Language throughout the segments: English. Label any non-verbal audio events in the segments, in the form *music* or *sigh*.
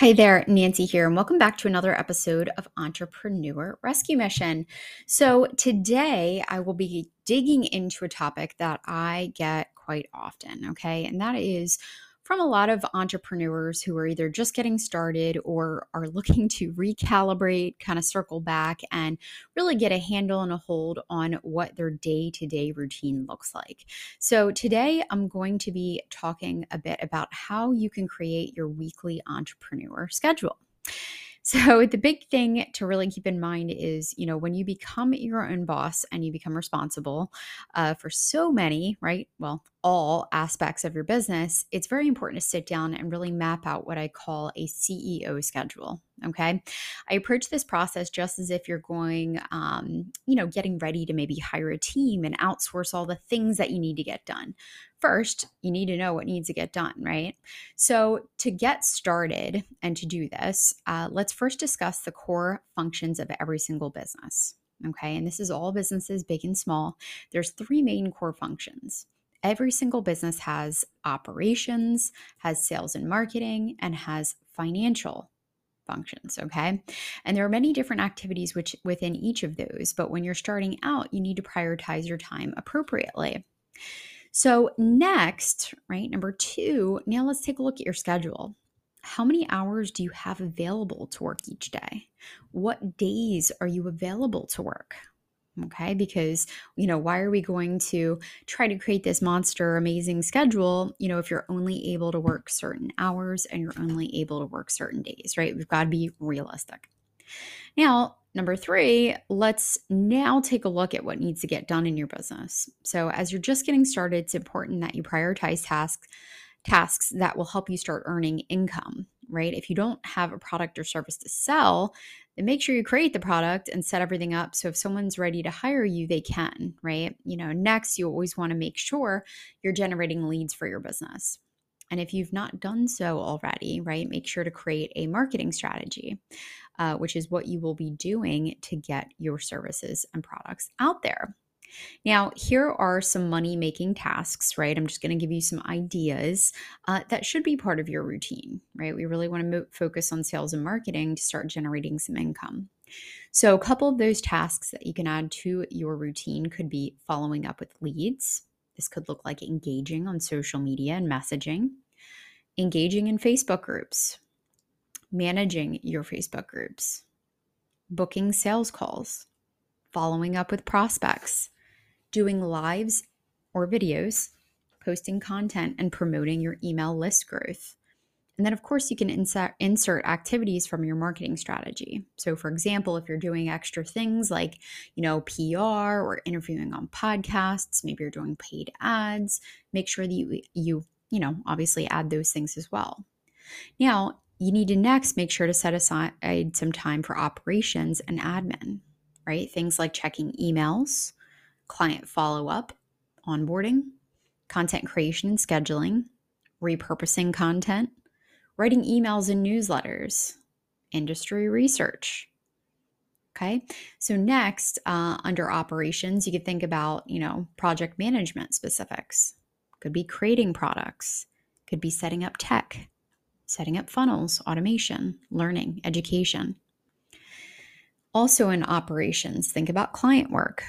Hi there, Nancy here, and welcome back to another episode of Entrepreneur Rescue Mission. So, today I will be digging into a topic that I get quite often, okay, and that is from a lot of entrepreneurs who are either just getting started or are looking to recalibrate, kind of circle back, and really get a handle and a hold on what their day to day routine looks like. So, today I'm going to be talking a bit about how you can create your weekly entrepreneur schedule. So, the big thing to really keep in mind is, you know, when you become your own boss and you become responsible uh, for so many, right? Well, all aspects of your business, it's very important to sit down and really map out what I call a CEO schedule. Okay. I approach this process just as if you're going, um, you know, getting ready to maybe hire a team and outsource all the things that you need to get done. First, you need to know what needs to get done, right? So, to get started and to do this, uh, let's first discuss the core functions of every single business. Okay. And this is all businesses, big and small. There's three main core functions every single business has operations, has sales and marketing, and has financial functions okay? And there are many different activities which within each of those but when you're starting out you need to prioritize your time appropriately. So next right number 2 now let's take a look at your schedule. How many hours do you have available to work each day? What days are you available to work okay? Because you know why are we going to try to create this monster amazing schedule you know if you're only able to work certain hours and you're only able to work certain days right? We've got to be realistic. Now number three let's now take a look at what needs to get done in your business. So as you're just getting started it's important that you prioritize tasks tasks that will help you start earning income right? If you don't have a product or service to sell make sure you create the product and set everything up so if someone's ready to hire you they can right? You know next you always want to make sure you're generating leads for your business. And if you've not done so already right make sure to create a marketing strategy uh, which is what you will be doing to get your services and products out there now, here are some money making tasks, right? I'm just going to give you some ideas uh, that should be part of your routine, right? We really want to mo- focus on sales and marketing to start generating some income. So, a couple of those tasks that you can add to your routine could be following up with leads. This could look like engaging on social media and messaging, engaging in Facebook groups, managing your Facebook groups, booking sales calls, following up with prospects, doing lives or videos, posting content, and promoting your email list growth. And then, of course, you can insert, insert activities from your marketing strategy. So, for example, if you're doing extra things like, you know, PR or interviewing on podcasts, maybe you're doing paid ads, make sure that you, you, you know, obviously add those things as well. Now, you need to next make sure to set aside some time for operations and admin, right? Things like checking emails, client follow up, onboarding, content creation and scheduling, repurposing content, writing emails and newsletters, industry research. Okay, so next, uh, under operations, you could think about, you know, project management specifics. Could be creating products, could be setting up tech, setting up funnels, automation, learning, education. Also in operations, think about client work,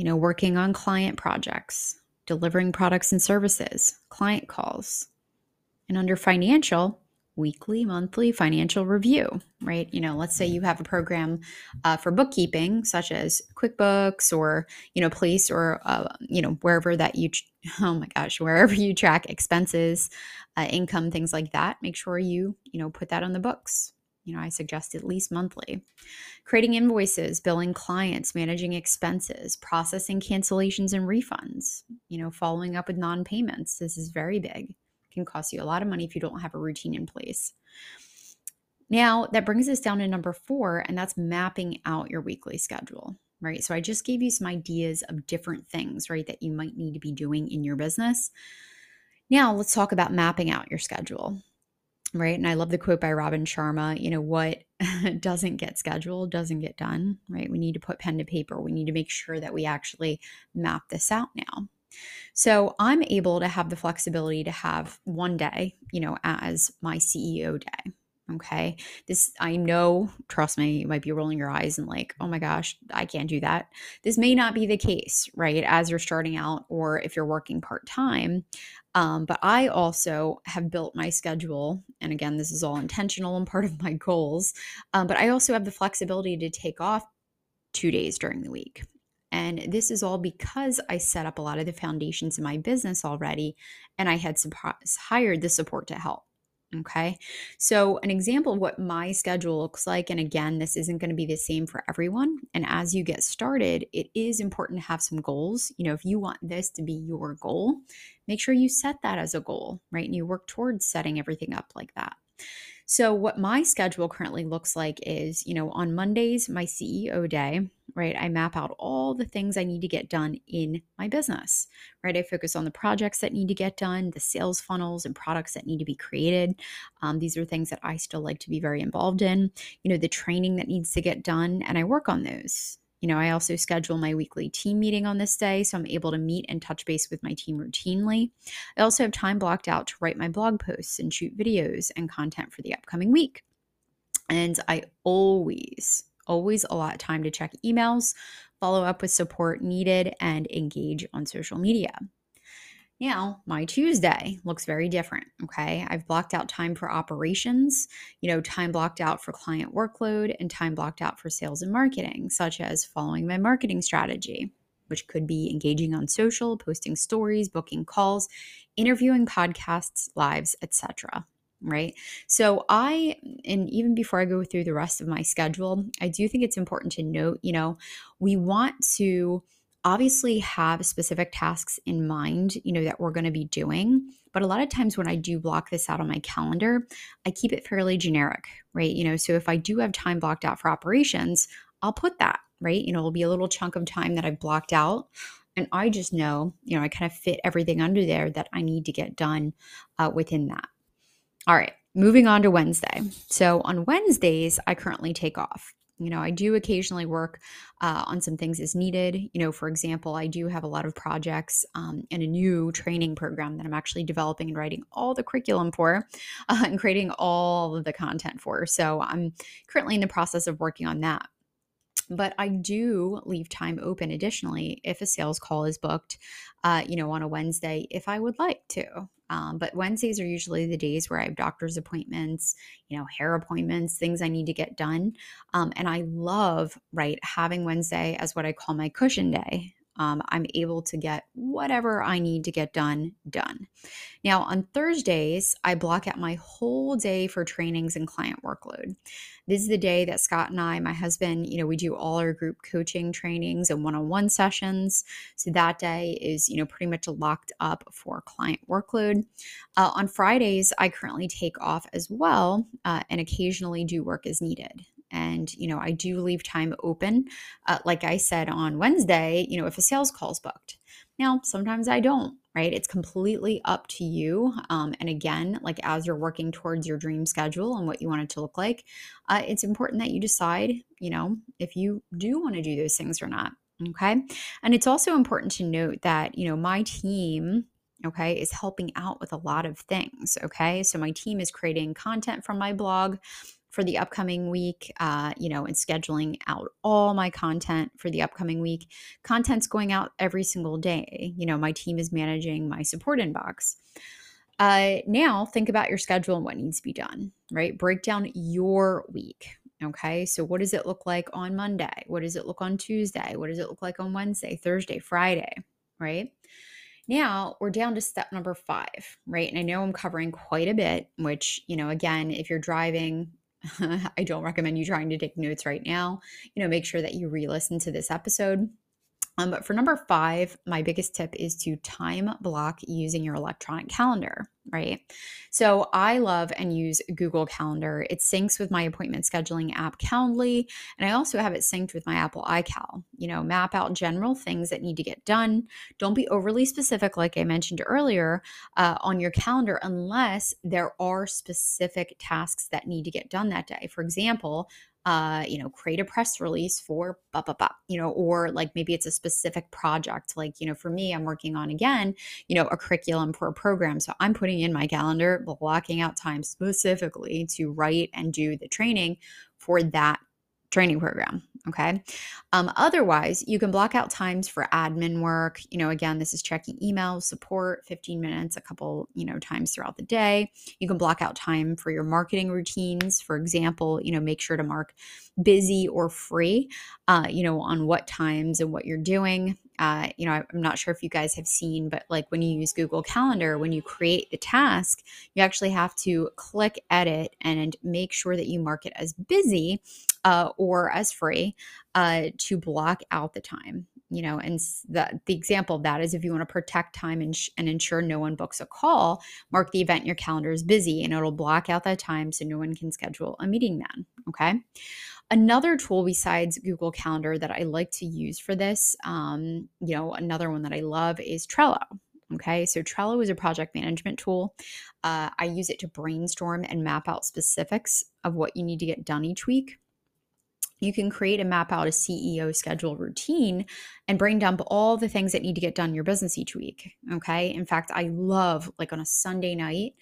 you know, working on client projects, delivering products and services, client calls. And under financial, weekly, monthly financial review, right? You know, let's say you have a program uh, for bookkeeping, such as QuickBooks or, you know, Place or, uh, you know, wherever that you, *laughs* oh my gosh, wherever you track expenses, uh, income, things like that. Make sure you, you know, put that on the books you know, I suggest at least monthly. Creating invoices, billing clients, managing expenses, processing cancellations and refunds, you know, following up with non payments. This is very big. It can cost you a lot of money if you don't have a routine in place. Now, that brings us down to number four, and that's mapping out your weekly schedule, right? So I just gave you some ideas of different things, right, that you might need to be doing in your business. Now, let's talk about mapping out your schedule right? And I love the quote by Robin Sharma, you know, what *laughs* doesn't get scheduled doesn't get done, right? We need to put pen to paper. We need to make sure that we actually map this out now. So I'm able to have the flexibility to have one day, you know, as my CEO day. Okay. This, I know, trust me, you might be rolling your eyes and like, oh my gosh, I can't do that. This may not be the case, right? As you're starting out or if you're working part time. Um, but I also have built my schedule. And again, this is all intentional and part of my goals. Um, but I also have the flexibility to take off two days during the week. And this is all because I set up a lot of the foundations in my business already and I had hired the support to help. Okay. So, an example of what my schedule looks like, and again, this isn't going to be the same for everyone. And as you get started, it is important to have some goals. You know, if you want this to be your goal, make sure you set that as a goal, right? And you work towards setting everything up like that. So, what my schedule currently looks like is, you know, on Mondays, my CEO day, right? I map out all the things I need to get done in my business, right? I focus on the projects that need to get done, the sales funnels and products that need to be created. Um, these are things that I still like to be very involved in, you know, the training that needs to get done, and I work on those. You know, I also schedule my weekly team meeting on this day, so I'm able to meet and touch base with my team routinely. I also have time blocked out to write my blog posts and shoot videos and content for the upcoming week. And I always, always a allot time to check emails, follow up with support needed, and engage on social media. Now, my Tuesday looks very different. Okay. I've blocked out time for operations, you know, time blocked out for client workload, and time blocked out for sales and marketing, such as following my marketing strategy, which could be engaging on social, posting stories, booking calls, interviewing podcasts, lives, etc right? So I and even before I go through the rest of my schedule, I do think it's important to note, you know, we want to obviously have specific tasks in mind, you know, that we're going to be doing. But a lot of times when I do block this out on my calendar, I keep it fairly generic, right? You know, so if I do have time blocked out for operations, I'll put that, right? You know, it'll be a little chunk of time that I've blocked out. And I just know, you know, I kind of fit everything under there that I need to get done uh, within that. All right, moving on to Wednesday. So on Wednesdays, I currently take off. You know, I do occasionally work uh, on some things as needed. You know, for example, I do have a lot of projects um, and a new training program that I'm actually developing and writing all the curriculum for uh, *laughs* and creating all of the content for. So I'm currently in the process of working on that. But I do leave time open additionally if a sales call is booked, uh, you know, on a Wednesday, if I would like to. Um, but Wednesdays are usually the days where I have doctor's appointments, you know, hair appointments, things I need to get done. Um, and I love, right, having Wednesday as what I call my cushion day um, I'm able to get whatever I need to get done, done. Now, on Thursdays, I block out my whole day for trainings and client workload. This is the day that Scott and I, my husband, you know, we do all our group coaching trainings and one on one sessions. So that day is, you know, pretty much locked up for client workload. Uh, on Fridays, I currently take off as well uh, and occasionally do work as needed and you know i do leave time open uh, like i said on wednesday you know if a sales call's booked now sometimes i don't right it's completely up to you um, and again like as you're working towards your dream schedule and what you want it to look like uh, it's important that you decide you know if you do want to do those things or not okay and it's also important to note that you know my team okay, is helping out with a lot of things. Okay. So my team is creating content from my blog for the upcoming week, uh, you know, and scheduling out all my content for the upcoming week. Content's going out every single day. You know, my team is managing my support inbox. Uh, now, think about your schedule and what needs to be done, right? Break down your week. Okay. So, what does it look like on Monday? What does it look on Tuesday? What does it look like on Wednesday, Thursday, Friday? Right. Now we're down to step number five, right? And I know I'm covering quite a bit, which, you know, again, if you're driving, *laughs* I don't recommend you trying to take notes right now. You know, make sure that you re listen to this episode. Um, but for number five, my biggest tip is to time block using your electronic calendar, right? So I love and use Google Calendar. It syncs with my appointment scheduling app Calendly, and I also have it synced with my Apple iCal. You know, map out general things that need to get done. Don't be overly specific, like I mentioned earlier, uh, on your calendar unless there are specific tasks that need to get done that day. For example, uh, you know, create a press release for blah, blah, blah, you know, or like maybe it's a specific project. Like, you know, for me, I'm working on again, you know, a curriculum for a program. So I'm putting putting in my calendar, blocking out time specifically to write and do the training for that training program. Okay. Um, otherwise, you can block out times for admin work. You know, again, this is checking emails, support, 15 minutes, a couple, you know, times throughout the day. You can block out time for your marketing routines. For example, you know, make sure to mark busy or free, uh, you know, on what times and what you're doing. Uh, you know, I'm not sure if you guys have seen, but like when you use Google Calendar, when you create the task, you actually have to click edit and make sure that you mark it as busy uh, or as free uh, to block out the time you know and the, the example of that is if you want to protect time and, sh- and ensure no one books a call mark the event in your calendar is busy and it'll block out that time so no one can schedule a meeting then okay another tool besides google calendar that i like to use for this um, you know another one that i love is trello Okay, so Trello is a project management tool. Uh, I use it to brainstorm and map out specifics of what you need to get done each week you can create and map out a CEO schedule routine and brain dump all the things that need to get done in your business each week. Okay. In fact, I love like on a Sunday night,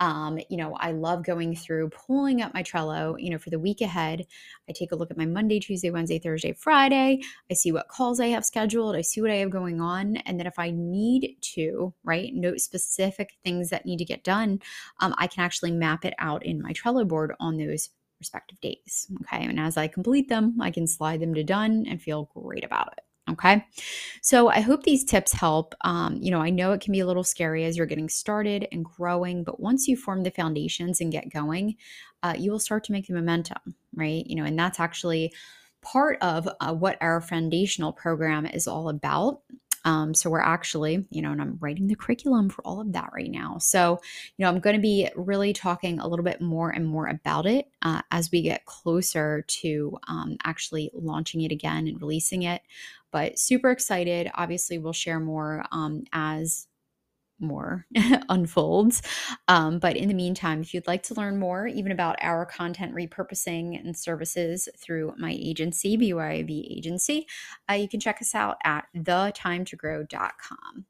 um, you know, I love going through pulling up my Trello, you know, for the week ahead. I take a look at my Monday, Tuesday, Wednesday, Thursday, Friday. I see what calls I have scheduled. I see what I have going on. And then if I need to, right, note specific things that need to get done, um, I can actually map it out in my Trello board on those respective days. Okay. And as I complete them, I can slide them to done and feel great about it. Okay. So I hope these tips help. Um, you know, I know it can be a little scary as you're getting started and growing, but once you form the foundations and get going, uh, you will start to make the momentum, right? You know, and that's actually part of uh, what our foundational program is all about. Um, so we're actually, you know, and I'm writing the curriculum for all of that right now. So, you know, I'm going to be really talking a little bit more and more about it uh, as we get closer to um, actually launching it again and releasing it. But super excited. Obviously, we'll share more um, as more *laughs* unfolds. Um, but in the meantime, if you'd like to learn more, even about our content repurposing and services through my agency, BYV Agency, uh, you can check us out at thetimetogrowcom